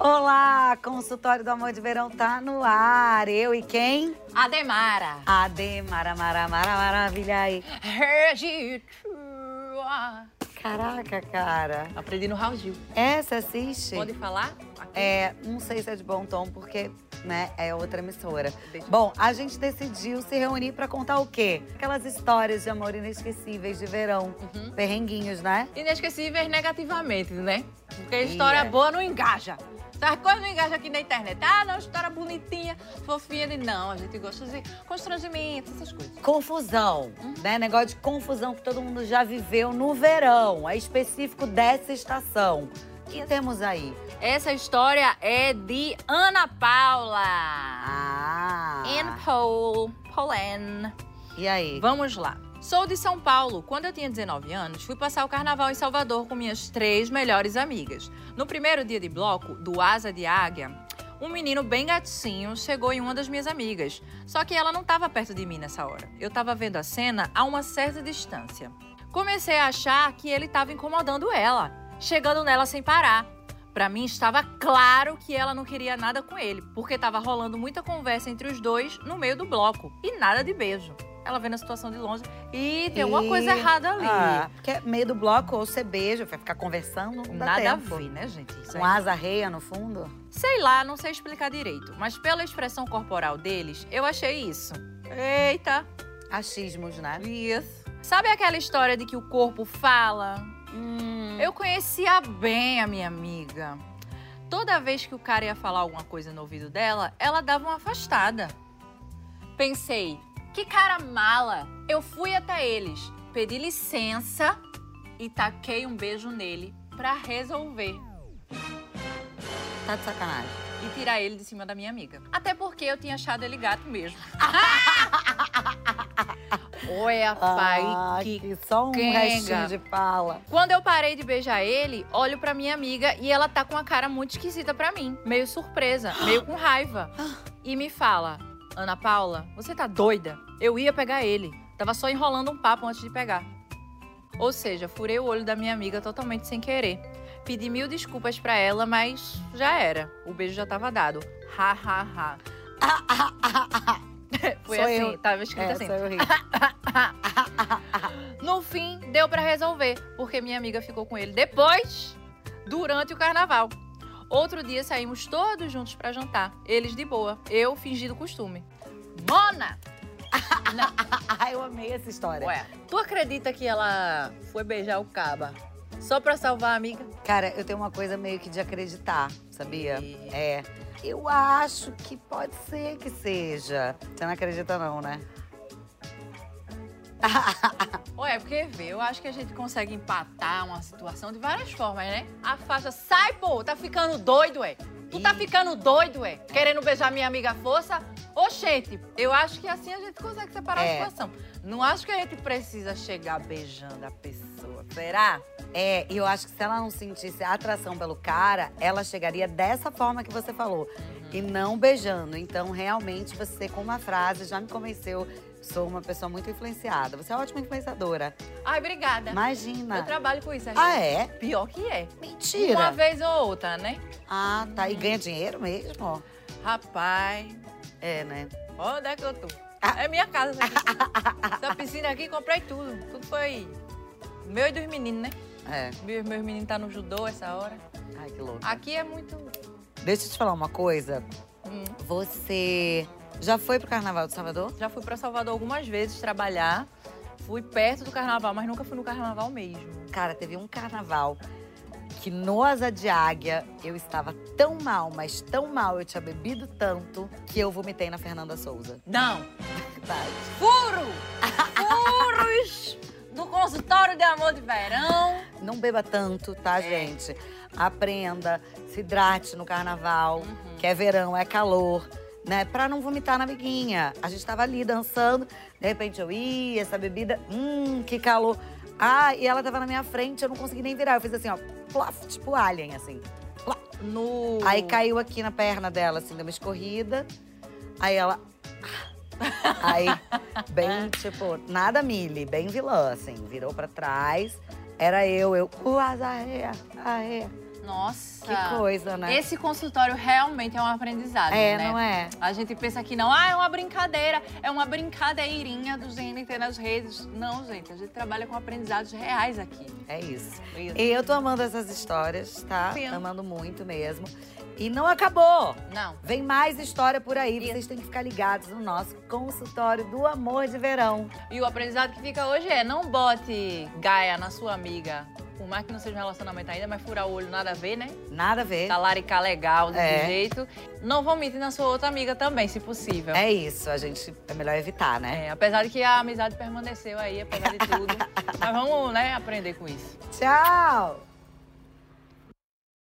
Olá, consultório do amor de verão tá no ar. Eu e quem? Ademara. Ademara, mara, mara, maravilha aí. Caraca, cara. Aprendi no Raul Gil. Você assiste? Pode falar? Aqui? É, não sei se é de bom tom, porque, né, é outra emissora. Bom, a gente decidiu se reunir pra contar o quê? Aquelas histórias de amor inesquecíveis de verão. Uhum. Perrenguinhos, né? Inesquecíveis negativamente, né? Porque história boa não engaja. As coisas não engajam aqui na internet. Ah, não, história bonitinha, fofinha. De... Não, a gente gosta de constrangimento, essas coisas. Confusão, né? Negócio de confusão que todo mundo já viveu no verão. É específico dessa estação. O que temos aí? Essa história é de Ana Paula. Ah! Anne Paul, Pauline. E aí? Vamos lá. Sou de São Paulo. Quando eu tinha 19 anos, fui passar o carnaval em Salvador com minhas três melhores amigas. No primeiro dia de bloco, do Asa de Águia, um menino bem gatinho chegou em uma das minhas amigas. Só que ela não estava perto de mim nessa hora. Eu estava vendo a cena a uma certa distância. Comecei a achar que ele estava incomodando ela, chegando nela sem parar. Pra mim estava claro que ela não queria nada com ele, porque estava rolando muita conversa entre os dois no meio do bloco e nada de beijo. Ela vendo a situação de longe e tem alguma coisa E- errada ali. Ah, porque é meio do bloco, ou você beija, vai ficar conversando, não Nada tempo. a ver, né, gente? Com aí. asa reia no fundo? Sei lá, não sei explicar direito, mas pela expressão corporal deles, eu achei isso. Eita, Achismos, né? isso. Sabe aquela história de que o corpo fala? Hum. Eu conhecia bem a minha amiga. Toda vez que o cara ia falar alguma coisa no ouvido dela, ela dava uma afastada. Pensei, que cara mala. Eu fui até eles, pedi licença e taquei um beijo nele pra resolver Tá de sacanagem. e tirar ele de cima da minha amiga. Até porque eu tinha achado ele gato mesmo. Oi, pai, Ah, que que só um quenga. restinho de fala. Quando eu parei de beijar ele, olho pra minha amiga e ela tá com uma cara muito esquisita pra mim, meio surpresa, meio com raiva. E me fala: Ana Paula, você tá doida? Eu ia pegar ele. Tava só enrolando um papo antes de pegar. Ou seja, furei o olho da minha amiga totalmente sem querer. Pedi mil desculpas pra ela, mas já era. O beijo já tava dado. Ha, ha, ha. Foi Sou assim, eu. tava escrito É, assim. No fim, deu pra resolver, porque minha amiga ficou com ele depois, durante o carnaval. Outro dia saímos todos juntos pra jantar. Eles de boa, eu fingindo costume. Mona! Ah, eu amei essa história. Ué, tu acredita que ela foi beijar o caba só pra salvar a amiga? Cara, eu tenho uma coisa meio que de acreditar, sabia? E- É. Eu acho que pode ser que seja. Você não acredita, não, né? Ué, porque vê, eu acho que a gente consegue empatar uma situação de várias formas, né? A faixa, sai, pô, tá ficando doido, ué. Tu tá ficando doido, ué? Querendo beijar minha amiga força? Oxente, eu acho que assim a gente consegue separar É. a situação. Não acho que a gente precisa chegar beijando a pessoa. Será? É, e eu acho que se ela não sentisse atração pelo cara, ela chegaria dessa forma que você falou. E não beijando. Então, realmente, você, com uma frase, já me convenceu. Sou uma pessoa muito influenciada. Você é ótima influenciadora. Ai, obrigada. Imagina. Eu trabalho com isso. Ah, é? Pior que é. Mentira. Uma vez ou outra, né? Ah, tá. E ganha dinheiro mesmo? Rapaz, É, né? onde é que eu tô? Ah. É minha casa aqui. Essa piscina aqui, comprei tudo. Tudo foi meu e dos meninos, né? É. Meus, meus meninos tá no judô essa hora. Ai, que louco. Aqui é muito. Deixa eu te falar uma coisa. Hum. Você já foi pro Carnaval de Salvador? Já fui pra Salvador algumas vezes trabalhar. Fui perto do carnaval, mas nunca fui no carnaval mesmo. Cara, teve um carnaval que no Asa de Águia eu estava tão mal, mas tão mal, eu tinha bebido tanto que eu vomitei na Fernanda Souza. Não! Verdade. Furo! Furos do consultório de amor de verão. Não beba tanto, tá, gente? Aprenda, se hidrate no carnaval, que é verão, é calor. Né, pra não vomitar na amiguinha. A gente tava ali dançando, de repente eu ia, essa bebida, hum, que calor. Ah, e ela tava na minha frente, eu não consegui nem virar. Eu fiz assim, ó, plof, tipo alien, assim. No. Aí caiu aqui na perna dela, assim, deu uma escorrida. Aí ela. Aí, bem, tipo, nada mili, bem vilã, assim, virou pra trás. Era eu, eu, uh, azarreia, arreia. Nossa. Que coisa, né? Esse consultório realmente é um aprendizado, é, né? não é? A gente pensa que não, ah, é uma brincadeira, é uma brincadeirinha do GNT nas redes. Não, gente, a gente trabalha com aprendizados reais aqui. É isso. Isso. E eu tô amando essas histórias, tá? Sim. Amando muito mesmo. E não acabou. Não. Vem mais história por aí. Isso. Vocês têm que ficar ligados no nosso consultório do amor de verão. E o aprendizado que fica hoje é: não bote gaia na sua amiga. Por mais que não seja um relacionamento ainda, mas furar o olho nada a ver, né? Nada a ver. Talaricar legal desse É. jeito. Não vomite na sua outra amiga também, se possível. É isso, a gente é melhor evitar, né? É, apesar de que a amizade permaneceu aí, apesar de tudo. mas vamos, né, aprender com isso. Tchau!